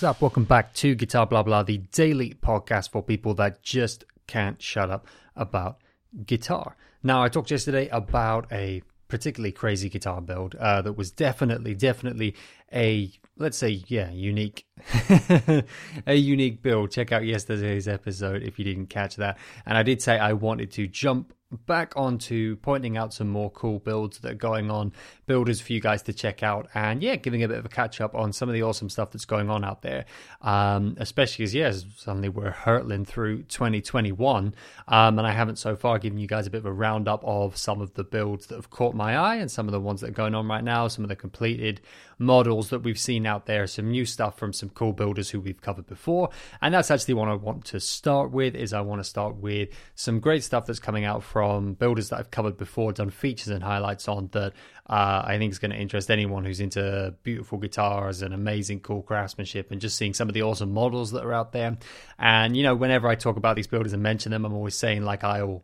What's up? Welcome back to Guitar Blah Blah, the daily podcast for people that just can't shut up about guitar. Now, I talked yesterday about a particularly crazy guitar build uh, that was definitely, definitely a let's say, yeah, unique, a unique build. Check out yesterday's episode if you didn't catch that. And I did say I wanted to jump back onto pointing out some more cool builds that are going on, builders for you guys to check out, and yeah, giving a bit of a catch up on some of the awesome stuff that's going on out there. Um, especially as yes, suddenly we're hurtling through 2021, um, and I haven't so far given you guys a bit of a roundup of some of the builds that have caught my eye and some of the ones that are going on right now, some of the completed models that we've seen out there, some new stuff from some cool builders who we've covered before, and that's actually what I want to start with. Is I want to start with some great stuff that's coming out from builders that I've covered before, done features and highlights on that uh, I think is going to interest anyone who's into beautiful guitars and amazing, cool craftsmanship and just seeing some of the awesome models that are out there. And, you know, whenever I talk about these builders and mention them, I'm always saying, like, I'll,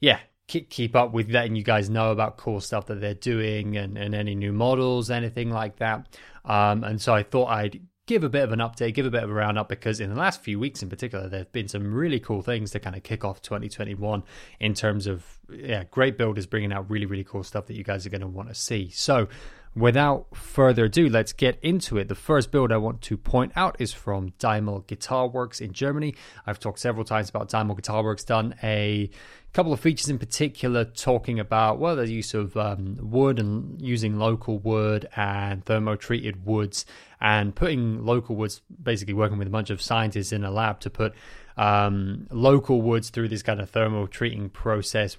yeah, keep up with letting you guys know about cool stuff that they're doing and, and any new models, anything like that. Um, and so I thought I'd give a bit of an update, give a bit of a roundup because in the last few weeks in particular, there have been some really cool things to kind of kick off 2021 in terms of yeah, great builders bringing out really really cool stuff that you guys are going to want to see. So. Without further ado, let's get into it. The first build I want to point out is from Daimel Guitar Works in Germany. I've talked several times about Daimel Guitar Works, done a couple of features in particular talking about well the use of um, wood and using local wood and thermo treated woods and putting local woods basically working with a bunch of scientists in a lab to put um, local woods through this kind of thermal treating process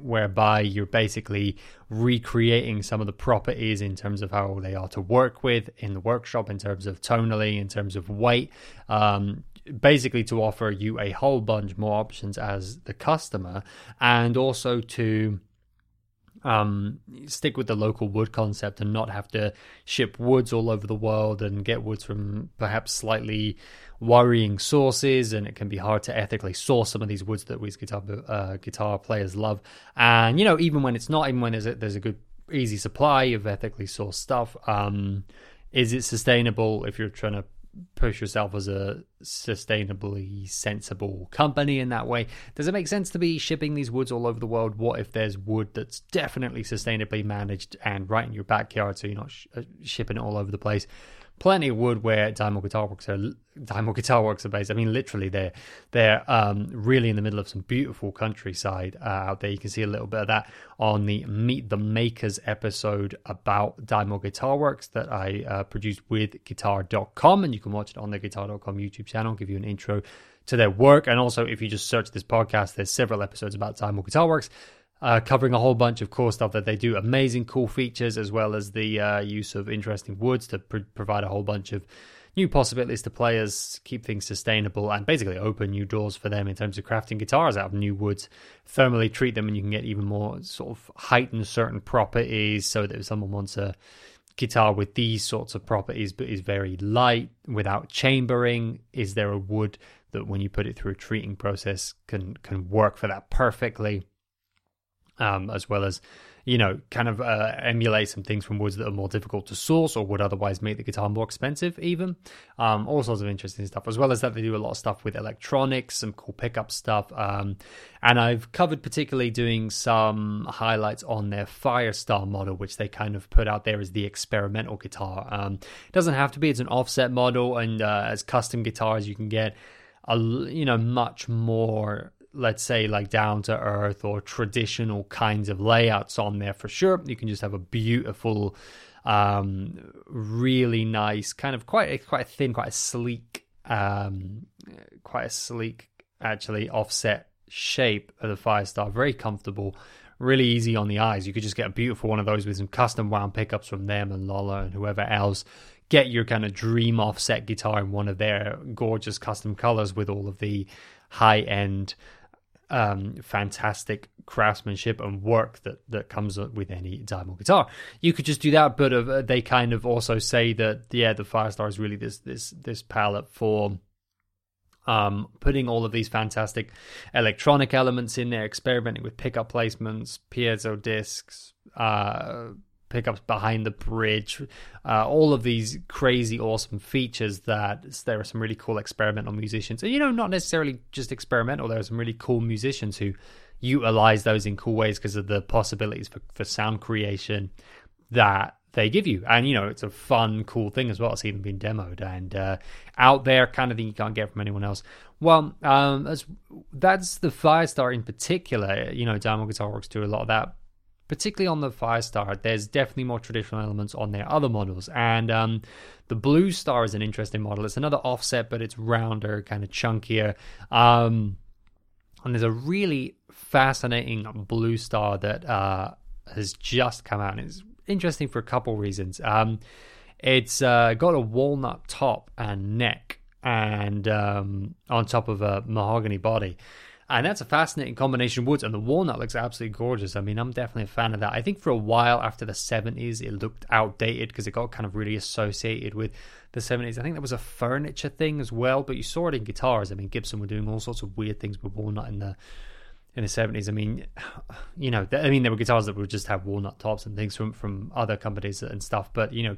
whereby you're basically recreating some of the properties in terms of how they are to work with in the workshop in terms of tonally in terms of weight um, basically to offer you a whole bunch more options as the customer and also to um, stick with the local wood concept and not have to ship woods all over the world and get woods from perhaps slightly worrying sources. And it can be hard to ethically source some of these woods that we guitar uh, guitar players love. And you know even when it's not even when there's a, there's a good easy supply of ethically sourced stuff um, is it sustainable if you're trying to push yourself as a sustainably sensible company in that way. Does it make sense to be shipping these woods all over the world? What if there's wood that's definitely sustainably managed and right in your backyard so you're not sh- uh, shipping it all over the place? Plenty of wood where Daimel Guitar Works are Daimel Guitar Works are based. I mean, literally, they're they're um, really in the middle of some beautiful countryside uh, out there. You can see a little bit of that on the Meet the Makers episode about Daimel Guitar Works that I uh, produced with Guitar.com, and you can watch it on the Guitar.com YouTube channel. Give you an intro to their work, and also if you just search this podcast, there's several episodes about Daimel Guitar Works uh, covering a whole bunch of cool stuff that they do. Amazing, cool features, as well as the uh, use of interesting woods to pr- provide a whole bunch of new possibilities to players, keep things sustainable, and basically open new doors for them in terms of crafting guitars out of new woods. Thermally treat them, and you can get even more sort of heighten certain properties. So that if someone wants a guitar with these sorts of properties, but is very light without chambering, is there a wood that when you put it through a treating process can can work for that perfectly? Um, as well as you know, kind of uh, emulate some things from woods that are more difficult to source or would otherwise make the guitar more expensive, even. Um, all sorts of interesting stuff, as well as that they do a lot of stuff with electronics, some cool pickup stuff. Um, and I've covered particularly doing some highlights on their Firestar model, which they kind of put out there as the experimental guitar. Um, it doesn't have to be; it's an offset model, and uh, as custom guitars, you can get a you know much more let's say like down to earth or traditional kinds of layouts on there for sure. You can just have a beautiful, um, really nice kind of quite quite thin, quite a sleek, um, quite a sleek actually offset shape of the Firestar. Very comfortable, really easy on the eyes. You could just get a beautiful one of those with some custom wound pickups from them and Lola and whoever else. Get your kind of dream offset guitar in one of their gorgeous custom colors with all of the high end um, fantastic craftsmanship and work that that comes with any Daimel guitar. You could just do that, but uh, they kind of also say that yeah, the Firestar is really this this this palette for um, putting all of these fantastic electronic elements in there, experimenting with pickup placements, piezo discs, uh, pickups behind the bridge, uh, all of these crazy, awesome features that there are some really cool experimental musicians. And, you know, not necessarily just experimental, there are some really cool musicians who utilize those in cool ways because of the possibilities for, for sound creation that they give you. And, you know, it's a fun, cool thing as well. It's even been demoed and uh, out there, kind of thing you can't get from anyone else. Well, um, as, that's the Firestar in particular. You know, Daimel Guitar Works do a lot of that particularly on the Firestar, there's definitely more traditional elements on their other models. And um, the Blue Star is an interesting model. It's another offset, but it's rounder, kind of chunkier. Um, and there's a really fascinating Blue Star that uh, has just come out, and it's interesting for a couple reasons. Um, it's uh, got a walnut top and neck, and um, on top of a mahogany body. And that's a fascinating combination of woods, and the walnut looks absolutely gorgeous. I mean, I'm definitely a fan of that. I think for a while after the 70s, it looked outdated because it got kind of really associated with the 70s. I think that was a furniture thing as well, but you saw it in guitars. I mean, Gibson were doing all sorts of weird things with walnut in the in the 70s. I mean, you know, I mean, there were guitars that would just have walnut tops and things from from other companies and stuff, but you know,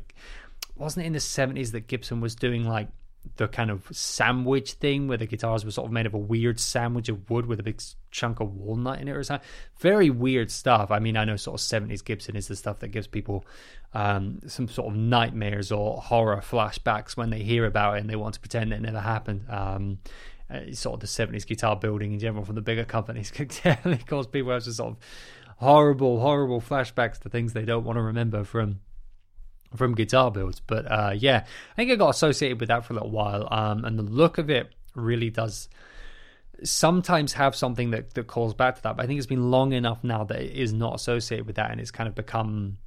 wasn't it in the 70s that Gibson was doing like the kind of sandwich thing where the guitars were sort of made of a weird sandwich of wood with a big chunk of walnut in it or something. Very weird stuff. I mean, I know sort of 70s Gibson is the stuff that gives people um, some sort of nightmares or horror flashbacks when they hear about it and they want to pretend it never happened. Um, uh, sort of the 70s guitar building in general from the bigger companies can definitely cause people to sort of horrible, horrible flashbacks to things they don't want to remember from from guitar builds. But uh, yeah, I think I got associated with that for a little while, um, and the look of it really does sometimes have something that that calls back to that. But I think it's been long enough now that it is not associated with that, and it's kind of become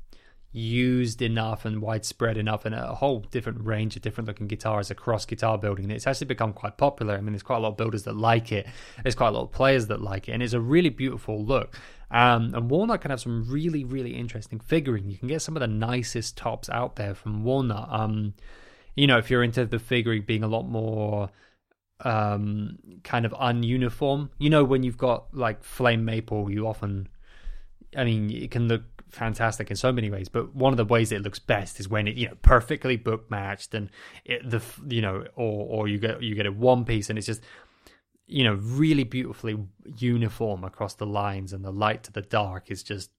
used enough and widespread enough and a whole different range of different looking guitars across guitar building. It's actually become quite popular. I mean, there's quite a lot of builders that like it. There's quite a lot of players that like it, and it's a really beautiful look. Um, and Walnut can have some really, really interesting figuring. You can get some of the nicest tops out there from Walnut. Um, you know, if you're into the figuring being a lot more um, kind of ununiform, you know, when you've got like flame maple, you often, I mean, it can look fantastic in so many ways but one of the ways it looks best is when it you know perfectly book matched and it, the you know or or you get you get a one piece and it's just you know, really beautifully uniform across the lines, and the light to the dark is just,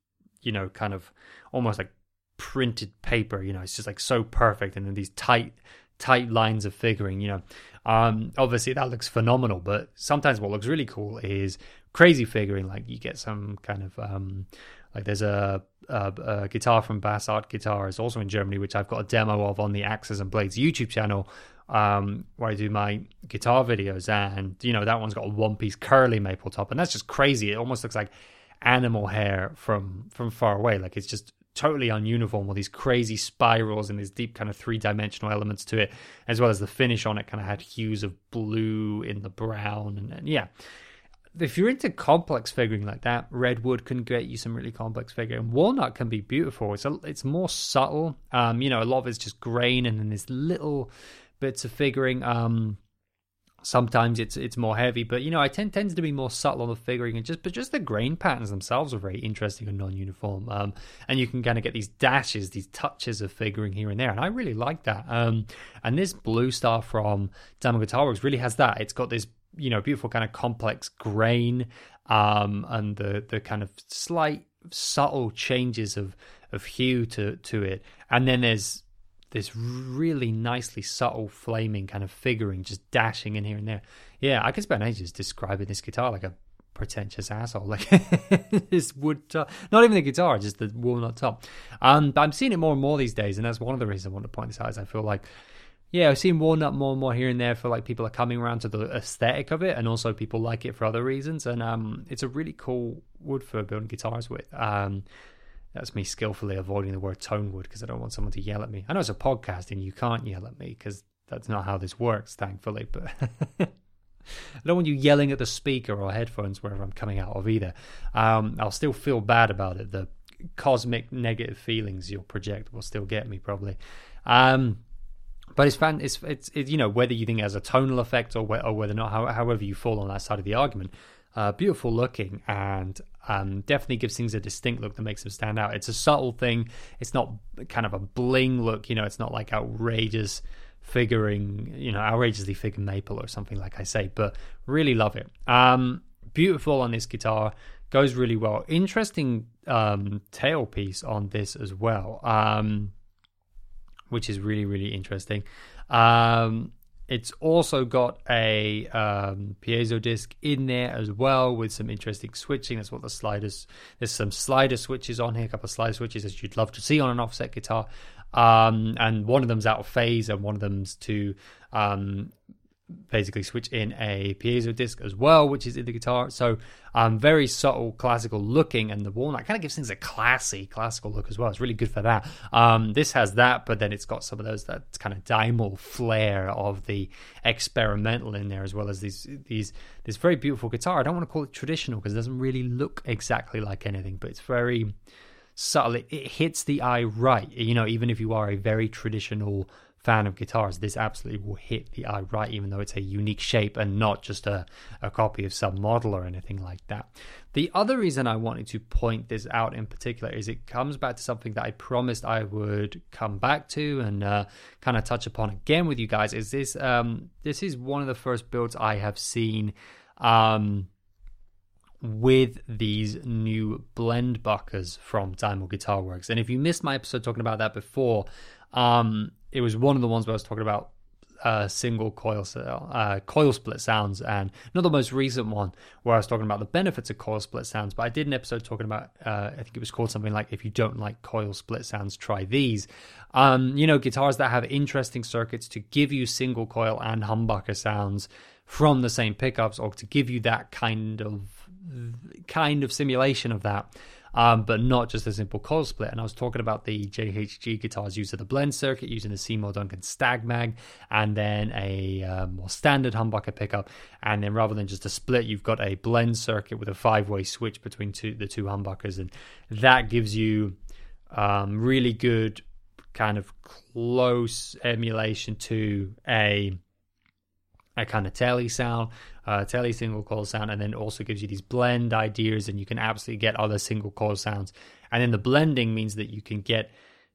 you know, kind of almost like printed paper. You know, it's just like so perfect, and then these tight, tight lines of figuring. You know, um, obviously that looks phenomenal, but sometimes what looks really cool is crazy figuring. Like you get some kind of um, like there's a, a, a guitar from Bass Art Guitars, also in Germany, which I've got a demo of on the Axes and Blades YouTube channel, um, where I do my guitar videos, and you know that one's got a one piece curly maple top, and that's just crazy. It almost looks like animal hair from from far away. Like it's just totally ununiform with these crazy spirals and these deep kind of three dimensional elements to it, as well as the finish on it kind of had hues of blue in the brown, and, and yeah. If you're into complex figuring like that, redwood can get you some really complex figuring. Walnut can be beautiful. It's a, it's more subtle. Um, you know, a lot of it's just grain and then this little bits of figuring. Um, sometimes it's it's more heavy, but you know, I tend tends to be more subtle on the figuring and just but just the grain patterns themselves are very interesting and non-uniform. Um, and you can kind of get these dashes, these touches of figuring here and there, and I really like that. Um, and this blue star from Works really has that. It's got this you know beautiful kind of complex grain, um, and the the kind of slight subtle changes of of hue to to it, and then there's this really nicely subtle flaming kind of figuring just dashing in here and there. Yeah, I could spend ages describing this guitar like a pretentious asshole. Like this wood top. Not even the guitar, just the walnut top. Um, but I'm seeing it more and more these days, and that's one of the reasons I want to point this out is I feel like yeah, I've seen walnut more and more here and there for like people are coming around to the aesthetic of it, and also people like it for other reasons. And um, it's a really cool wood for building guitars with. Um, that's me skillfully avoiding the word tone wood because I don't want someone to yell at me. I know it's a podcast and you can't yell at me because that's not how this works, thankfully. But I don't want you yelling at the speaker or headphones wherever I'm coming out of either. Um, I'll still feel bad about it. The cosmic negative feelings you'll project will still get me probably. Um, but it's fan. It's, it's, it's you know whether you think it has a tonal effect or, or whether or not, how, however you fall on that side of the argument. uh, beautiful looking and um, definitely gives things a distinct look that makes them stand out. It's a subtle thing. It's not kind of a bling look. You know, it's not like outrageous figuring, you know, outrageously figured maple or something like I say, but really love it. Um, beautiful on this guitar, goes really well. Interesting um, tailpiece on this as well, um, which is really really interesting. Um, it's also got a um, piezo disc in there as well with some interesting switching. That's what the sliders. There's some slider switches on here, a couple of slider switches as you'd love to see on an offset guitar. Um, and one of them's out of phase, and one of them's to um, basically switch in a piezo disc as well, which is in the guitar. So um, very subtle, classical looking, and the walnut kind of gives things a classy, classical look as well. It's really good for that. Um, this has that, but then it's got some of those that kind of Daimel flair of the experimental in there, as well as these these this very beautiful guitar. I don't want to call it traditional because it doesn't really look exactly like anything, but it's very subtle. It, it hits the eye right. You know, even if you are a very traditional fan of guitars, this absolutely will hit the eye right, even though it's a unique shape and not just a, a copy of some model or anything like that. The other reason I wanted to point this out in particular is it comes back to something that I promised I would come back to and uh, kind of touch upon again with you guys. Is this um, this is one of the first builds I have seen um, with these new blend buckers from Daimel Guitar Works. And if you missed my episode talking about that before, um, it was one of the ones where I was talking about uh, single coil uh, coil split sounds, and not the most recent one where I was talking about the benefits of coil split sounds. But I did an episode talking about uh, I think it was called something like "If you don't like coil split sounds, try these." Um, you know, guitars that have interesting circuits to give you single coil and humbucker sounds from the same pickups, or to give you that kind of kind of simulation of that um, but not just a simple coil split. And I was talking about the JHG guitars using the blend circuit, using the Seymour Duncan Stag Mag, and then a um, more standard humbucker pickup. And then rather than just a split, you've got a blend circuit with a five way switch between two, the two humbuckers. And that gives you um, really good kind of close emulation to a a kind of Tele sound, uh, Tele single coil sound, and then also gives you these blend ideas, and you can absolutely get other single coil sounds. And then the blending means that you can get,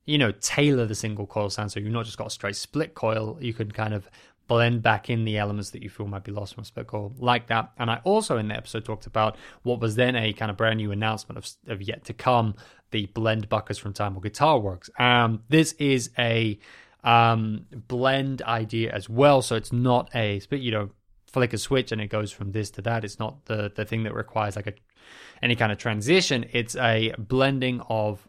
you know, tailor the single coil sound. So you've not just got a straight split coil, you can kind of blend back in the elements that you feel might be lost from a split coil like that. And I also in the episode talked about what was then a kind of brand new announcement of, of yet to come, the blend buckers from Daimel Guitar Works. Um, this is a um, blend idea as well. So it's not a split, you know, flick a switch and it goes from this to that. It's not the the thing that requires like a any kind of transition. It's a blending of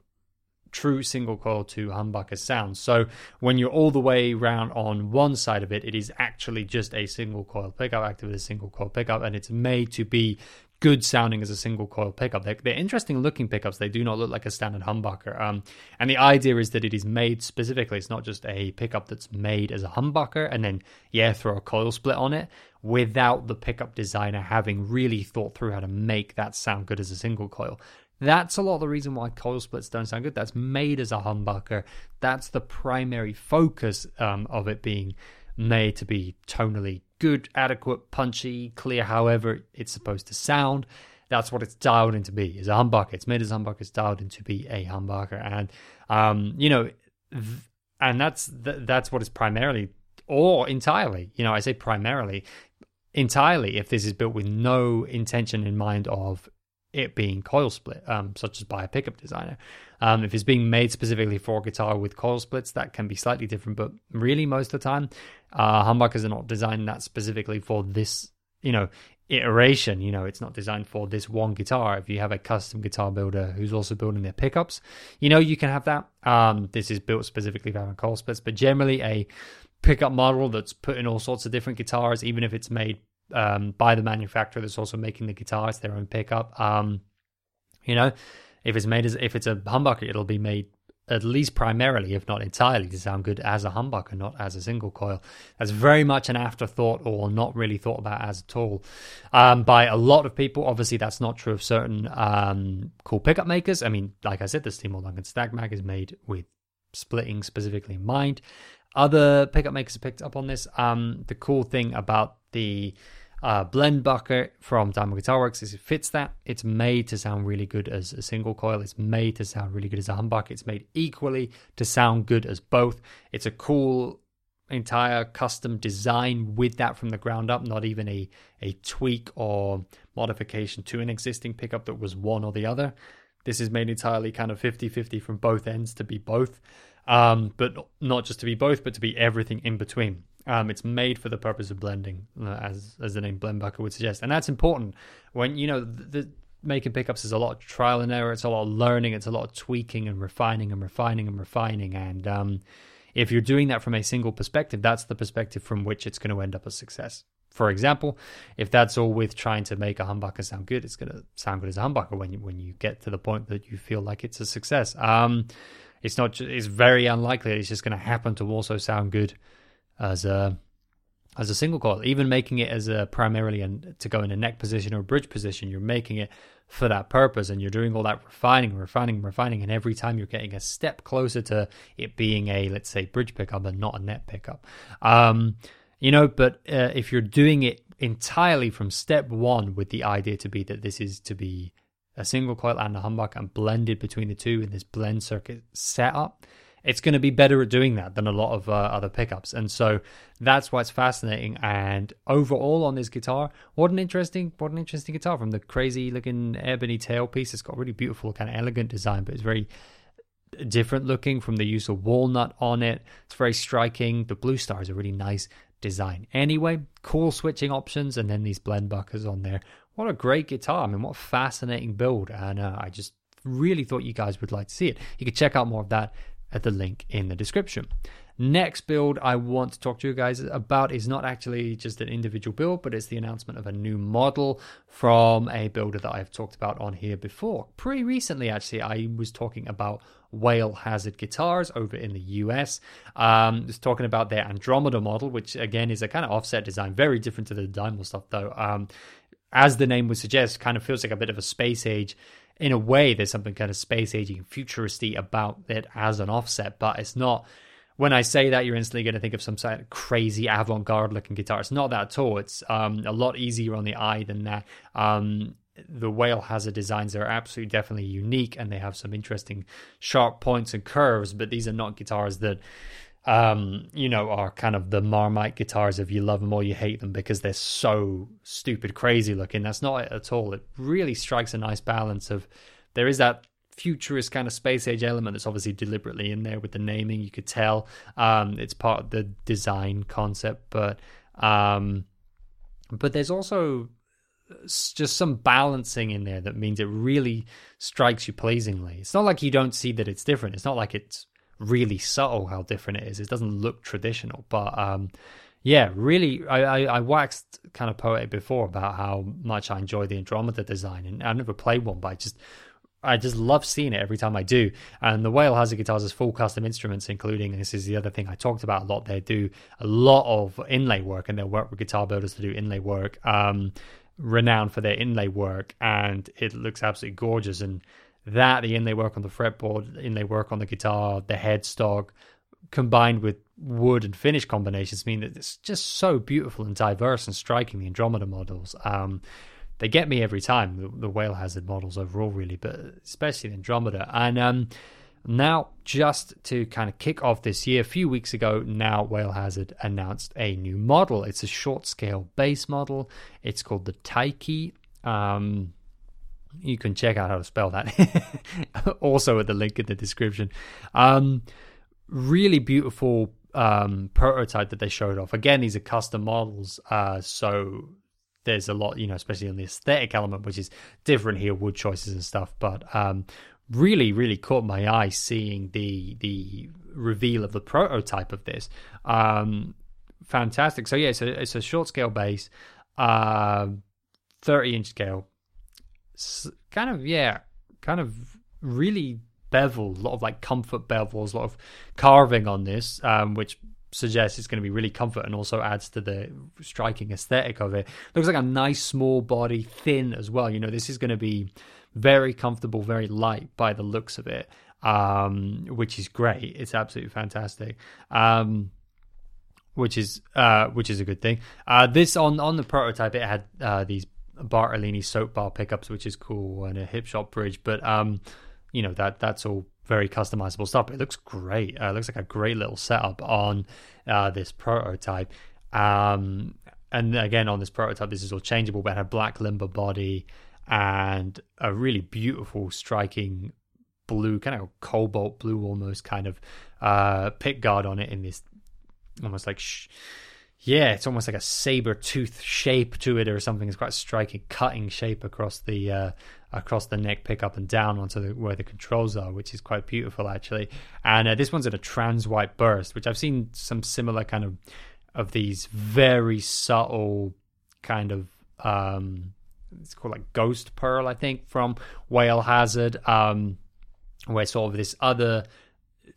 true single coil to humbucker sounds. So when you're all the way around on one side of it, it is actually just a single coil pickup active with a single coil pickup, and it's made to be good sounding as a single coil pickup. They're, they're, interesting looking pickups. They do not look like a standard humbucker. Um, and the idea is that it is made specifically. It's not just a pickup that's made as a humbucker and then, yeah, throw a coil split on it without the pickup designer having really thought through how to make that sound good as a single coil. That's a lot of the reason why coil splits don't sound good. That's made as a humbucker. That's the primary focus um, of it being made to be tonally good, adequate, punchy, clear, however it's supposed to sound. That's what it's dialed in to be. Is a humbucker. It's made as a humbucker. It's dialed in to be a humbucker, and um, you know, th- and that's th- that's what it's primarily or entirely. You know, I say primarily, entirely. If this is built with no intention in mind of it being coil split, um, such as by a pickup designer. Um, if it's being made specifically for a guitar with coil splits, that can be slightly different. But really, most of the time, uh, humbuckers are not designed that specifically for this, you know, iteration. You know, it's not designed for this one guitar. If you have a custom guitar builder who's also building their pickups, you know, you can have that. Um, this is built specifically for coil splits, but generally a pickup model that's put in all sorts of different guitars, even if it's made um, by the manufacturer that's also making the guitar. It's their own pickup. Um, you know, if it's made as if it's a humbucker, it'll be made at least primarily, if not entirely, to sound good as a humbucker, not as a single coil. That's very much an afterthought or not really thought about as at all um, by a lot of people. Obviously, that's not true of certain um, cool pickup makers. I mean, like I said, the Seymour Duncan Stag Mag is made with splitting specifically in mind. Other pickup makers have picked up on this. Um, the cool thing about the uh, blend bucker from Daimel Guitar Works is it fits that. It's made to sound really good as a single coil. It's made to sound really good as a humbucker. It's made equally to sound good as both. It's a cool entire custom design with that from the ground up, not even a, a tweak or modification to an existing pickup that was one or the other. This is made entirely kind of 50 50 from both ends to be both, um, but not just to be both, but to be everything in between. Um, it's made for the purpose of blending, uh, as as the name Blendbucker would suggest, and that's important. When you know the, the, making pickups is a lot of trial and error. It's a lot of learning. It's a lot of tweaking and refining and refining and refining. And um, if you're doing that from a single perspective, that's the perspective from which it's going to end up a success. For example, if that's all with trying to make a humbucker sound good, it's going to sound good as a humbucker when you when you get to the point that you feel like it's a success. Um, it's not. It's very unlikely it's just going to happen to also sound good as a as a single coil. Even making it as a primarily an, to go in a neck position or bridge position, you're making it for that purpose, and you're doing all that refining, refining, refining, and every time you're getting a step closer to it being a let's say bridge pickup and not a neck pickup. Um, you know, but uh, if you're doing it entirely from step one with the idea to be that this is to be a single coil and a humbucker and blended between the two in this blend circuit setup, it's going to be better at doing that than a lot of uh, other pickups. And so that's why it's fascinating. And overall on this guitar, what an interesting, what an interesting guitar from the crazy looking ebony tailpiece. It's got really beautiful, kind of elegant design, but it's very different looking from the use of walnut on it. It's very striking. The blue star is a really nice design. Anyway, cool switching options and then these blend buckers on there. What a great guitar. I mean, what a fascinating build. And uh, I just really thought you guys would like to see it. You can check out more of that at the link in the description. Next build I want to talk to you guys about is not actually just an individual build, but it's the announcement of a new model from a builder that I've talked about on here before. Pretty recently, actually, I was talking about Whale Hazard guitars over in the US. Um, was talking about their Andromeda model, which again is a kind of offset design, very different to the Daimel stuff though. Um, as the name would suggest, kind of feels like a bit of a space age in a way, there's something kind of space aging futuristy about it as an offset, but it's not. When I say that, you're instantly going to think of some sort of crazy avant-garde looking guitar. It's not that at all. It's um, a lot easier on the eye than that. Um, the whale hazard designs are absolutely definitely unique, and they have some interesting sharp points and curves. But these are not guitars that um, you know, are kind of the Marmite guitars if you love them or you hate them because they're so stupid crazy looking. That's not it at all. It really strikes a nice balance of there is that futurist kind of space age element that's obviously deliberately in there with the naming. You could tell um, it's part of the design concept, but um, but there's also just some balancing in there that means it really strikes you pleasingly. It's not like you don't see that it's different. It's not like it's really subtle how different it is. It doesn't look traditional, but um, yeah, really, I, I, I, waxed kind of poetic before about how much I enjoy the Andromeda design, and I've never played one, but I just I just love seeing it every time I do. And the Whale Hazard guitars as full custom instruments, including this is the other thing I talked about a lot. They do a lot of inlay work, and they work with guitar builders to do inlay work. Um, renowned for their inlay work, and it looks absolutely gorgeous. And that the inlay work on the fretboard, the inlay work on the guitar, the headstock, combined with wood and finish combinations, mean that it's just so beautiful and diverse and striking. The Andromeda models, um, they get me every time. The, the, Whale Hazard models overall, really, but especially the Andromeda. And um, now, just to kind of kick off this year, a few weeks ago, now Whale Hazard announced a new model. It's a short scale bass model. It's called the Taiki. Um, you can check out how to spell that also at the link in the description. Um, really beautiful um, prototype that they showed off. Again, these are custom models, uh, so there's a lot, you know, especially on the aesthetic element, which is different here, wood choices and stuff. But um, really, really caught my eye seeing the the reveal of the prototype of this. Um, fantastic. So yeah, it's a, it's a short scale bass, uh, 30 inch scale, kind of yeah, kind of really bevel, a lot of like comfort bevels, a lot of carving on this, um, which suggests it's going to be really comfort and also adds to the striking aesthetic of it. Looks like a nice small body, thin as well. You know, this is going to be very comfortable, very light by the looks of it, um, which is great. It's absolutely fantastic. Um, which is uh, which is a good thing. Uh, this on on the prototype, it had uh, these Bartolini soap bar pickups, which is cool, and a Hipshot bridge. But um, you know that that's all very customizable stuff. It looks great. Uh, it looks like a great little setup on uh, this prototype. Um, and again, on this prototype, this is all changeable, but it had a black limba body and a really beautiful, striking blue, kind of cobalt blue, almost kind of uh, pick guard on it in this almost like. Sh- yeah, it's almost like a saber tooth shape to it or something. It's quite a striking, cutting shape across the uh, across the neck, pick up and down onto the, where the controls are, which is quite beautiful actually. And uh, this one's in a trans white burst, which I've seen some similar kind of of these very subtle kind of um, it's called like ghost pearl, I think, from Whale Hazard, um, where sort of this other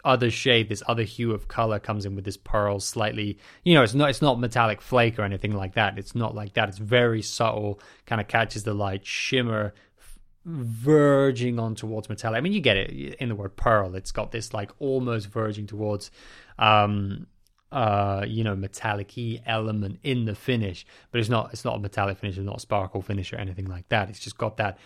other shade, this other hue of color comes in with this pearl slightly, you know, it's not it's not metallic flake or anything like that. It's not like that. It's very subtle, kind of catches the light, shimmer, verging on towards metallic. I mean, you get it in the word pearl. It's got this like almost verging towards um uh, you know, metallic element in the finish, but it's not it's not a metallic finish, it's not a sparkle finish or anything like that. It's just got that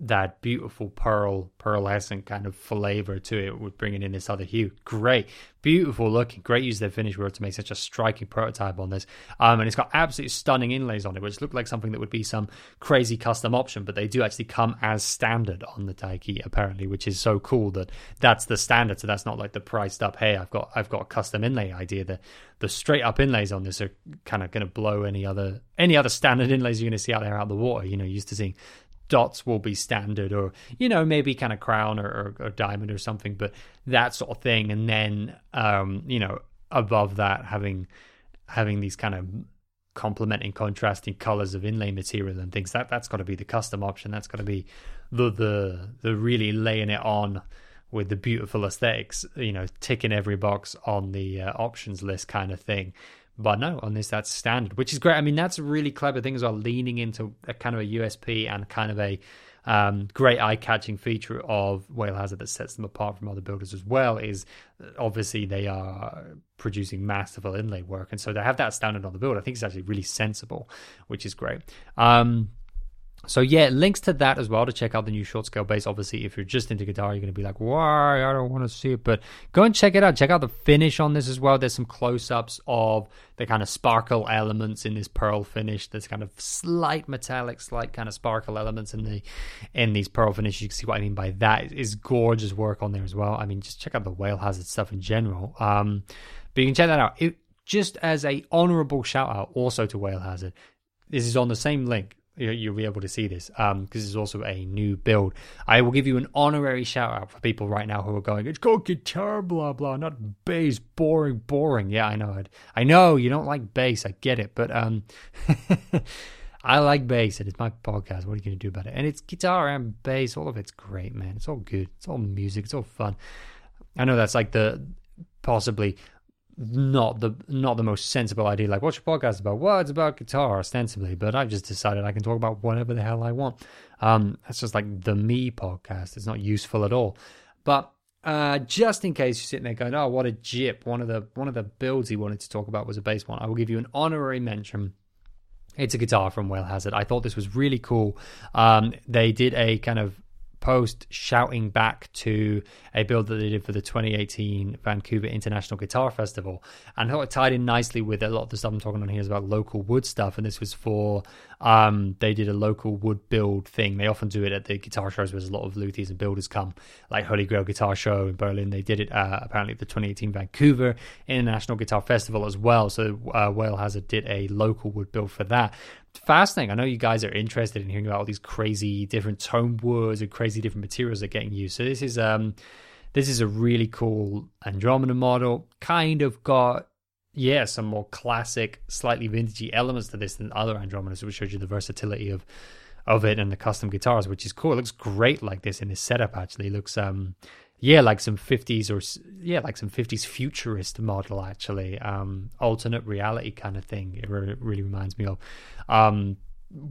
that beautiful pearl pearlescent kind of flavor to it would bring it in this other hue. Great. Beautiful looking. Great use of their finish word to make such a striking prototype on this. Um and it's got absolutely stunning inlays on it which look like something that would be some crazy custom option but they do actually come as standard on the taiki apparently which is so cool that that's the standard. So that's not like the priced up hey i've got i've got a custom inlay idea. The the straight up inlays on this are kind of going to blow any other any other standard inlays you're going to see out there out the water. You know used to seeing dots will be standard or you know maybe kind of crown or, or, or diamond or something but that sort of thing. And then um you know above that having having these kind of complementing contrasting colors of inlay material and things that that's got to be the custom option. That's got to be the the the really laying it on with the beautiful aesthetics you know ticking every box on the uh, options list kind of thing but no, on this that's standard, which is great. I mean, that's a really clever thing as well, leaning into a kind of a USP and kind of a um, great eye-catching feature of Whale Hazard that sets them apart from other builders as well. Is uh, obviously they are producing masterful inlay work, and so they have that standard on the build. I think it's actually really sensible, which is great. Um, so yeah, links to that as well to check out the new short scale bass. Obviously, if you're just into guitar, you're to be like, "Why? I don't want to see it." But go and check it out. Check out the finish on this as well. There's some close-ups of the kind of sparkle elements in this pearl finish. There's kind of slight metallic, slight kind of sparkle elements in the in these pearl finishes. You can see what I mean by that. Is gorgeous work on there as well. I mean, just check out the Whale Hazard stuff in general. Um, but you can check that out. It, just as a honorable shout out also to Whale Hazard. This is on the same link you'll be able to see this because um, it's also a new build. I will give you an honorary shout out for people right now who are going, it's called guitar, blah, blah, not bass, boring, boring. Yeah, I know it. I know you don't like bass. I get it. But um, I like bass and it's my podcast. What are you going to do about it? And it's guitar and bass. All of it's great, man. It's all good. It's all music. It's all fun. I know that's like the possibly not the not the most sensible idea. Like, what's your podcast about? Well, it's about guitar ostensibly, but I've just decided I can talk about whatever the hell I want. Um, that's just like the me podcast. It's not useful at all. But uh, just in case you're sitting there going, "Oh, what a jip!" One of the one of the builds he wanted to talk about was a bass one. I will give you an honorary mention. It's a guitar from Whale Hazard. I thought this was really cool. Um, they did a kind of post shouting back to a build that they did for the 2018 Vancouver International Guitar Festival. And it tied in nicely with a lot of the stuff I'm talking on here is about local wood stuff. And this was for, um, they did a local wood build thing. They often do it at the guitar shows where there's a lot of luthiers and builders come, like Holy Grail Guitar Show in Berlin. They did it uh, apparently at the 2018 Vancouver International Guitar Festival as well. So uh, Whale Hazard did a local wood build for that fascinating. I know you guys are interested in hearing about all these crazy different tone woods and crazy different materials that are getting used. So this is um this is a really cool Andromeda model. Kind of got yeah, some more classic, slightly vintagey elements to this than other Andromedas, which shows you the versatility of of it and the custom guitars, which is cool. It looks great like this in this setup. Actually, it looks um yeah, like some 50s or yeah, like some 50s futurist model actually, um, alternate reality kind of thing. It really reminds me of. Um,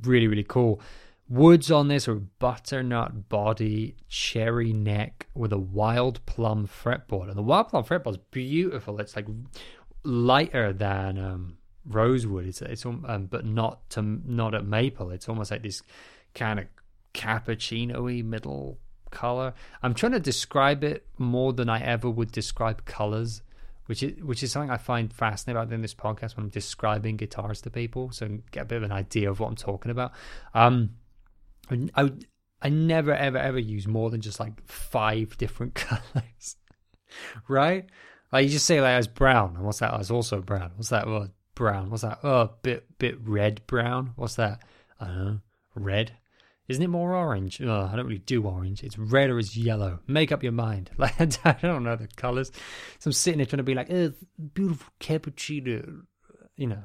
really, really cool. Woods on this are butternut body, cherry neck with a wild plum fretboard, and the wild plum fretboard is beautiful. It's like lighter than um, rosewood. It's it's um, but not to not at maple. It's almost like this kind of cappuccino-y middle color. I'm trying to describe it more than I ever would describe colors, which is which is something I find fascinating about in this podcast when I'm describing guitars to people, so get a bit of an idea of what I'm talking about. Um, I I never ever ever use more than just like five different colors, right? Like you just say like it's brown, and what's that? Oh, it's also brown. What's that? Oh, brown. What's that? Oh, bit bit red brown. What's that? I don't know. Red. Isn't it more orange? Oh, I don't really do orange. It's red or it's yellow. Make up your mind. Like I don't know the colors. So I'm sitting there trying to be like, oh, beautiful cappuccino. You know,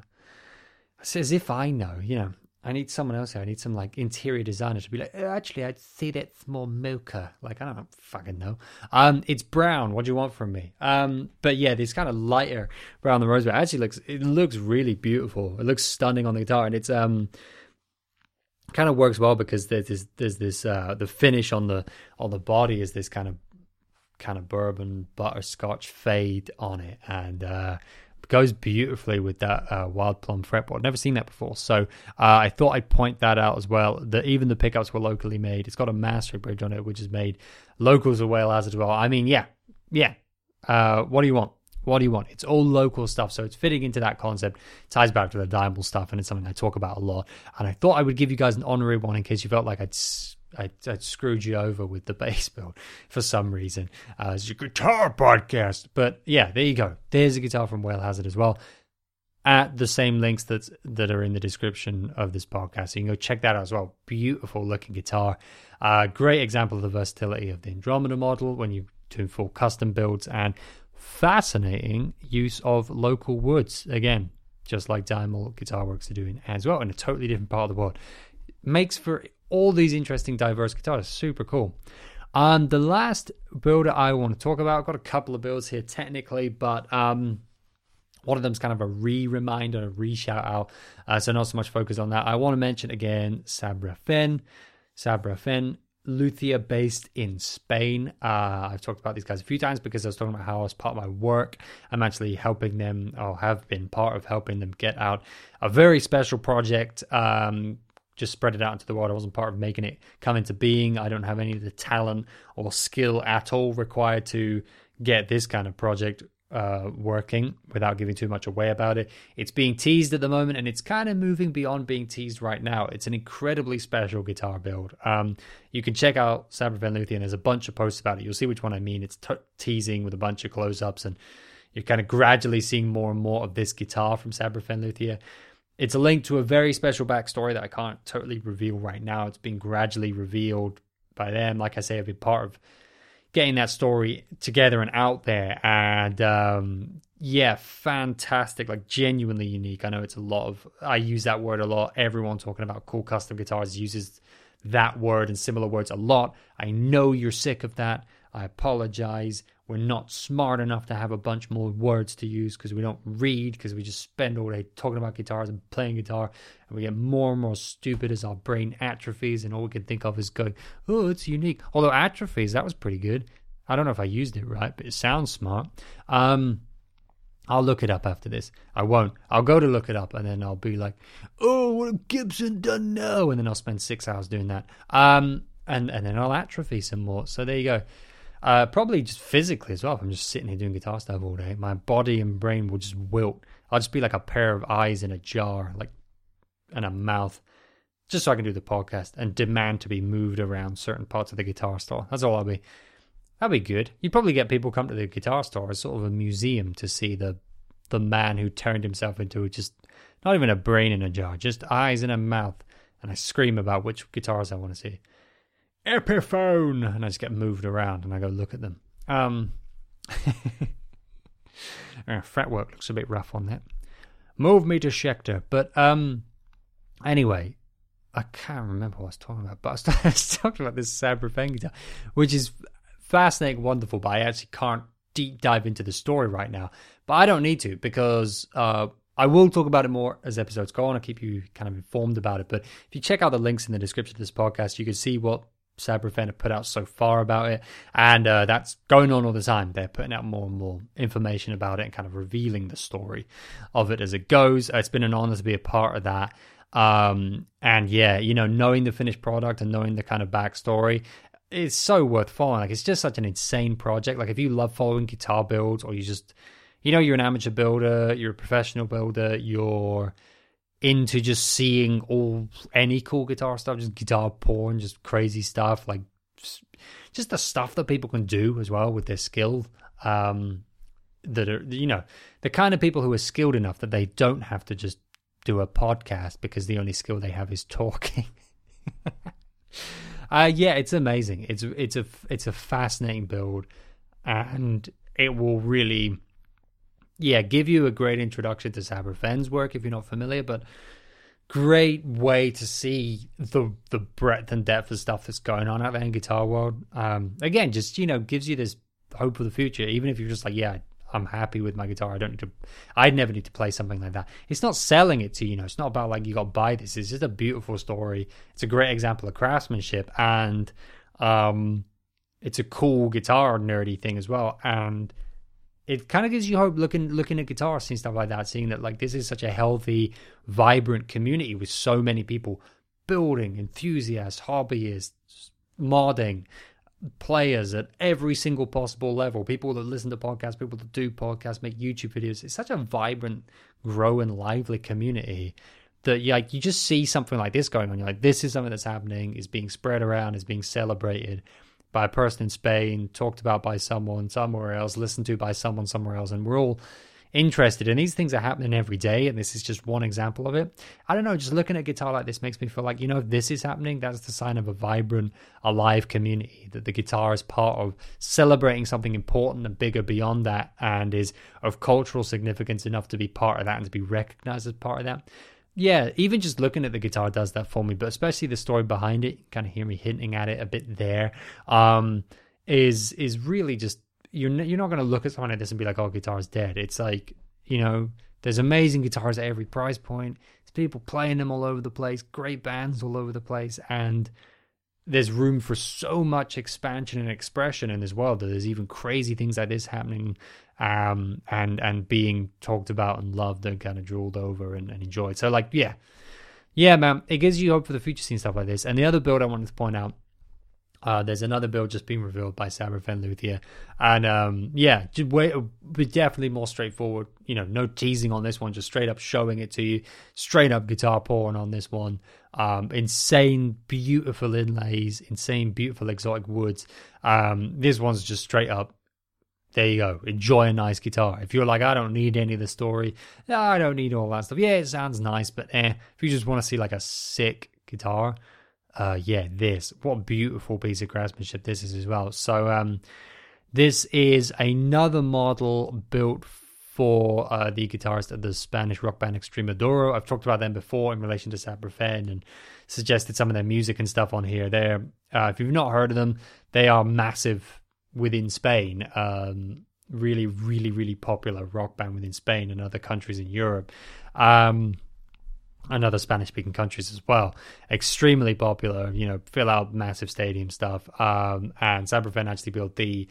it's as if I know. You know, I need someone else here. I need some like interior designer to be like, oh, actually, I'd say that's more mocha. Like, I don't fucking know. Um, it's brown. What do you want from me? Um, but yeah, this kind of lighter brown the rosewood actually looks. It looks really beautiful. It looks stunning on the guitar, and it's um, kind of works well because there's this there's this uh the finish on the on the body is this kind of kind of bourbon butterscotch fade on it, and uh goes beautifully with that uh, wild plum fretboard. Never seen that before, so uh, I thought I'd point that out as well. That even the pickups were locally made. It's got a master bridge on it, which is made locals as well as well. I mean, yeah, yeah. Uh, what do you want? What do you want? It's all local stuff, so it's fitting into that concept. ties back to the Daimel stuff, and it's something I talk about a lot. And I thought I would give you guys an honorary one in case you felt like I'd I, I screwed you over with the bass build for some reason. Uh, it's your guitar podcast. But yeah, there you go. There's a guitar from Whale Hazard as well. At the same links that that are in the description of this podcast. So you can go check that out as well. Beautiful looking guitar. Uh, great example of the versatility of the Andromeda model when you do full custom builds and fascinating use of local woods. Again, just like Daimel Guitar Works are doing as well in a totally different part of the world. Makes for all these interesting, diverse guitars. Super cool. Um, the last builder I want to talk about, I've got a couple of builds here technically, but um, one of them's kind of a re reminder, a re shout out. Uh, so, not so much focus on that. I want to mention again Sabra Fen. Sabra Fen, luthier based in Spain. Uh, I've talked about these guys a few times because I was talking about how, as part of my work, I'm actually helping them, or have been part of helping them get out a very special project um, just spread it out into the world. I wasn't part of making it come into being. I don't have any of the talent or skill at all required to get this kind of project uh, working without giving too much away about it. It's being teased at the moment and it's kind of moving beyond being teased right now. It's an incredibly special guitar build. Um, you can check out Sabra Fen Luthier and there's a bunch of posts about it. You'll see which one I mean. It's t- teasing with a bunch of close ups and you're kind of gradually seeing more and more of this guitar from Sabra Fen Luthier. It's a link to a very special backstory that I can't totally reveal right now. It's been gradually revealed by them. Like I say, I've been part of getting that story together and out there. And um, yeah, fantastic, like genuinely unique. I know it's a lot of, I use that word a lot. Everyone talking about cool custom guitars uses that word and similar words a lot. I know you're sick of that. I apologize. We're not smart enough to have a bunch more words to use because we don't read, because we just spend all day talking about guitars and playing guitar, and we get more and more stupid as our brain atrophies, and all we can think of is going, oh, it's unique. Although atrophies, that was pretty good. I don't know if I used it right, but it sounds smart. Um, I'll look it up after this. I won't. I'll go to look it up and then I'll be like, oh, what have Gibson done now? And then I'll spend six hours doing that. Um, and, and then I'll atrophy some more. So there you go. Uh, probably just physically as well. If I'm just sitting here doing guitar stuff all day, my body and brain will just wilt. I'll just be like a pair of eyes in a jar, like, and a mouth, just so I can do the podcast and demand to be moved around certain parts of the guitar store. That's all I'll be. That'd be good. You'd probably get people come to the guitar store as sort of a museum to see the the man who turned himself into just not even a brain in a jar, just eyes in a mouth, and I scream about which guitars I want to see. Epiphone, and I just get moved around and I go look at them. Um, uh, fretwork looks a bit rough on that. Move me to Schecter, but um, anyway, I can't remember what I was talking about, but I was talking about this Sabra guitar, which is fascinating, wonderful, but I actually can't deep dive into the story right now. But I don't need to because uh, I will talk about it more as episodes go on. I'll keep you kind of informed about it. But if you check out the links in the description of this podcast, you can see what Sabrofen have put out so far about it, and uh, that's going on all the time. They're putting out more and more information about it and kind of revealing the story of it as it goes. It's been an honor to be a part of that. Um, and yeah, you know, knowing the finished product and knowing the kind of backstory, it's so worth following. Like, it's just such an insane project. Like, if you love following guitar builds, or you just, you know, you're an amateur builder, you're a professional builder, you're into just seeing all any cool guitar stuff, just guitar porn, just crazy stuff, like just, the stuff that people can do as well with their skill. Um, that are you know the kind of people who are skilled enough that they don't have to just do a podcast because the only skill they have is talking. uh, yeah, it's amazing. It's it's a it's a fascinating build, and it will really yeah, give you a great introduction to Sabrafen's work if you're not familiar, but great way to see the the breadth and depth of stuff that's going on out there in guitar world. Um, again, just you know, gives you this hope for the future. Even if you're just like, yeah, I'm happy with my guitar. I don't need to. I'd never need to play something like that. It's not selling it to you know. It's not about like you got to buy this. It's just a beautiful story. It's a great example of craftsmanship, and um, it's a cool guitar nerdy thing as well. And it kind of gives you hope looking looking at guitars and stuff like that, seeing that like this is such a healthy, vibrant community with so many people building, enthusiasts, hobbyists, modding, players at every single possible level. People that listen to podcasts, people that do podcasts, make YouTube videos. It's such a vibrant, growing, lively community that like you just see something like this going on. You're like, this is something that's happening, is being spread around, is being celebrated by a person in Spain, talked about by someone somewhere else, listened to by someone somewhere else, and we're all interested. And these things are happening every day, and this is just one example of it. I don't know, just looking at guitar like this makes me feel like, you know, if this is happening, that's the sign of a vibrant, alive community, that the guitar is part of celebrating something important and bigger beyond that, and is of cultural significance enough to be part of that and to be recognized as part of that yeah, even just looking at the guitar does that for me, but especially the story behind it, kind of hear me hinting at it a bit there. Um, is is really just you're you're not going to look at something like this and be like, "Oh, guitar's dead." It's like you know, there's amazing guitars at every price point. There's people playing them all over the place, great bands all over the place, and there's room for so much expansion and expression in this world that there's even crazy things like this happening um, and and being talked about and loved and kind of drooled over and, and enjoyed. So like yeah, yeah, man, it gives you hope for the future seeing stuff like this. And the other build I wanted to point out. Uh, there's another build just being revealed by Sabrafen Luthier, and um, yeah, way, definitely more straightforward. You know, no teasing on this one, just straight up showing it to you, straight up guitar porn on this one. Um, insane, beautiful inlays, insane, beautiful exotic woods. Um, this one's just straight up there you go. Enjoy a nice guitar. If you're like, I don't need any of the story, I don't need all that stuff. Yeah, it sounds nice, but eh. If you just want to see like a sick guitar, uh, yeah, this. What beautiful piece of craftsmanship this is as well. So, um, this is another model built for uh, the guitarist of the Spanish rock band Extremoduro. I've talked about them before in relation to Sabrafen and suggested some of their music and stuff on here. There, uh, if you've not heard of them, they are massive within Spain. Um, really, really, really popular rock band within Spain and other countries in Europe. Um, and other Spanish speaking countries as well. Extremely popular, you know, fill out massive stadium stuff. Um, and Sabrafen actually built the,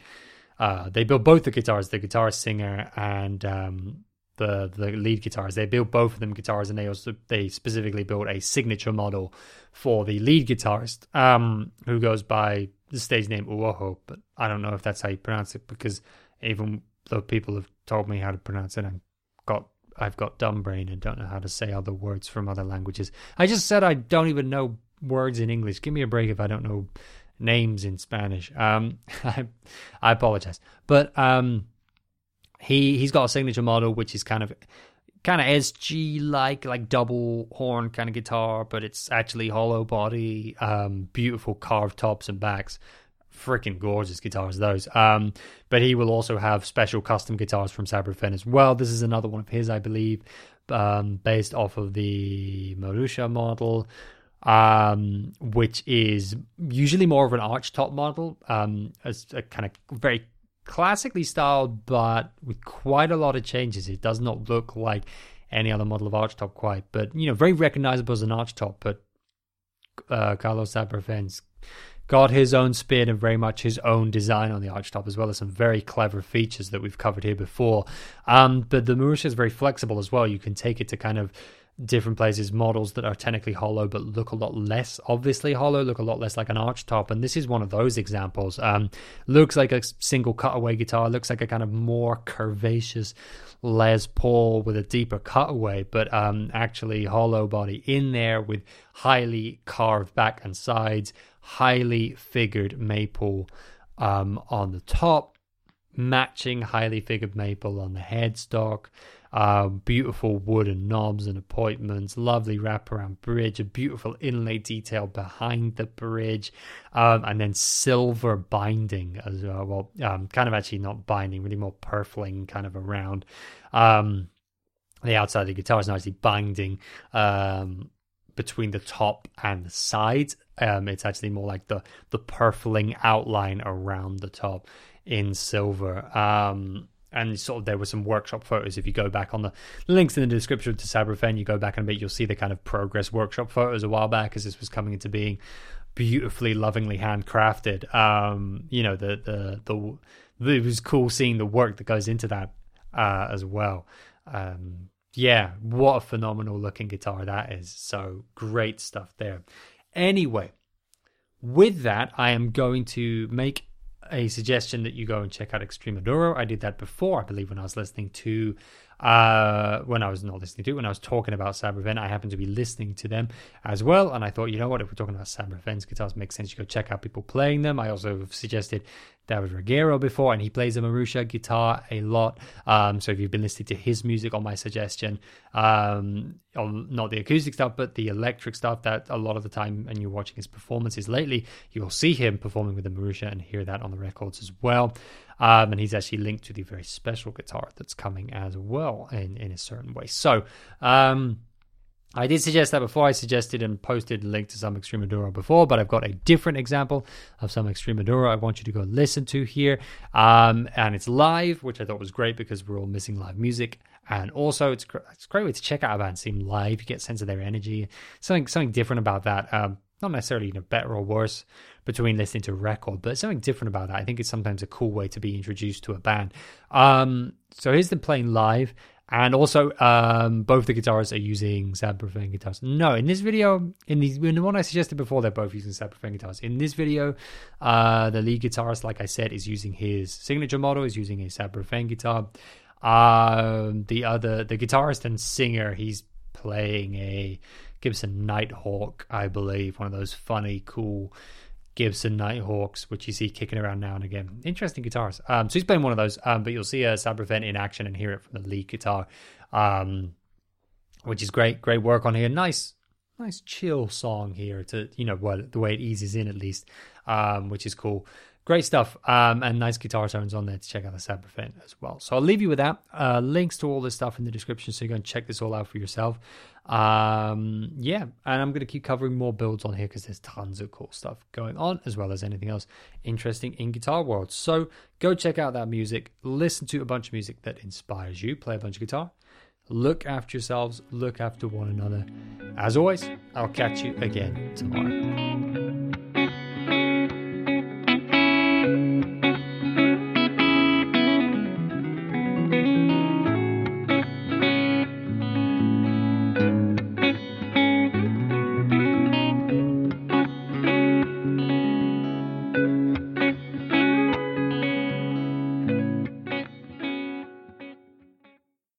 uh, they built both the guitars, the guitarist singer and um, the the lead guitars. They built both of them guitars, and they also they specifically built a signature model for the lead guitarist, um, who goes by the stage name Uoho, but I don't know if that's how you pronounce it because even though people have told me how to pronounce it, I've got I've got dumb brain and don't know how to say other words from other languages. I just said I don't even know words in English. Give me a break if I don't know names in Spanish. Um, I, I apologize, but um, he he's got a signature model which is kind of kind of SG like like double horn kind of guitar, but it's actually hollow body, um, beautiful carved tops and backs. Freaking gorgeous guitars, those. Um, but he will also have special custom guitars from Sabrafen as well. This is another one of his, I believe, um, based off of the Marusha model, um, which is usually more of an arch top model, um, as a kind of very classically styled, but with quite a lot of changes. It does not look like any other model of archtop quite, but you know, very recognizable as an archtop. But uh, Carlos Sabrafen's got his own spin and very much his own design on the archtop, as well as some very clever features that we've covered here before. Um, but the Marusha is very flexible as well. You can take it to kind of different places, models that are technically hollow but look a lot less obviously hollow, look a lot less like an arch top. And this is one of those examples. Um, looks like a single cutaway guitar, looks like a kind of more curvaceous Les Paul with a deeper cutaway, but um, actually hollow body in there with highly carved back and sides, highly figured maple um, on the top, matching highly figured maple on the headstock. Uh, beautiful wooden knobs and appointments, lovely wraparound bridge, a beautiful inlay detail behind the bridge, um, and then silver binding as well. Well, um, kind of actually not binding, really more purfling kind of around um, the outside of the guitar is nicely binding um, between the top and the sides. Um, it's actually more like the the purfling outline around the top in silver. Um, and sort of there were some workshop photos. If you go back on the links in the description to Sabrafen, you go back and a bit, you'll see the kind of progress workshop photos a while back as this was coming into being, beautifully, lovingly handcrafted. Um, you know, the, the the the it was cool seeing the work that goes into that uh, as well. Um, yeah, what a phenomenal looking guitar that is. So great stuff there. Anyway, with that, I am going to make a suggestion that you go and check out Extremoduro. I did that before, I believe, when I was listening to, uh, when I was not listening to, when I was talking about Sabrafen, I happened to be listening to them as well. And I thought, you know what, if we're talking about Sabrafen's guitars, makes sense. You go check out people playing them. I also suggested David Regueiro before, and he plays a Marusha guitar a lot. Um, so if you've been listening to his music on my suggestion, um, on not the acoustic stuff, but the electric stuff, that a lot of the time, and you're watching his performances lately, you will see him performing with the Marusha and hear that on the records as well. Um, and he's actually linked to the very special guitar that's coming as well in, in a certain way. So, um, I did suggest that before. I suggested and posted a link to some Extremoduro before, but I've got a different example of some Extremoduro I want you to go listen to here. Um, and it's live, which I thought was great because we're all missing live music. And also, it's, it's a great way to check out a band seem live. You get a sense of their energy. Something something different about that. Um, not necessarily you know, better or worse between listening to record, but something different about that. I think it's sometimes a cool way to be introduced to a band. Um, so here's them playing live. And also, um, both the guitarists are using Sabrafen guitars. No, in this video, in the, in the one I suggested before, they're both using Sabrafen guitars. In this video, uh, the lead guitarist, like I said, is using his signature model, is using a Sabrafen guitar. Um, the other, the guitarist and singer, he's playing a Gibson Nighthawk, I believe, one of those funny, cool Gibson Nighthawks, which you see kicking around now and again. Interesting guitars. Um, so he's playing one of those, um, but you'll see a Sabrafen in action and hear it from the lead guitar, um, which is great. Great work on here. Nice, nice chill song here to you know well the way it eases in at least, um, which is cool. Great stuff, um, and nice guitar tones on there to check out the Sabrafen as well. So I'll leave you with that. Uh, links to all this stuff in the description, so you can check this all out for yourself. Um, yeah, and I'm going to keep covering more builds on here because there's tons of cool stuff going on, as well as anything else interesting in guitar world. So go check out that music, listen to a bunch of music that inspires you, play a bunch of guitar. Look after yourselves, look after one another. As always, I'll catch you again tomorrow.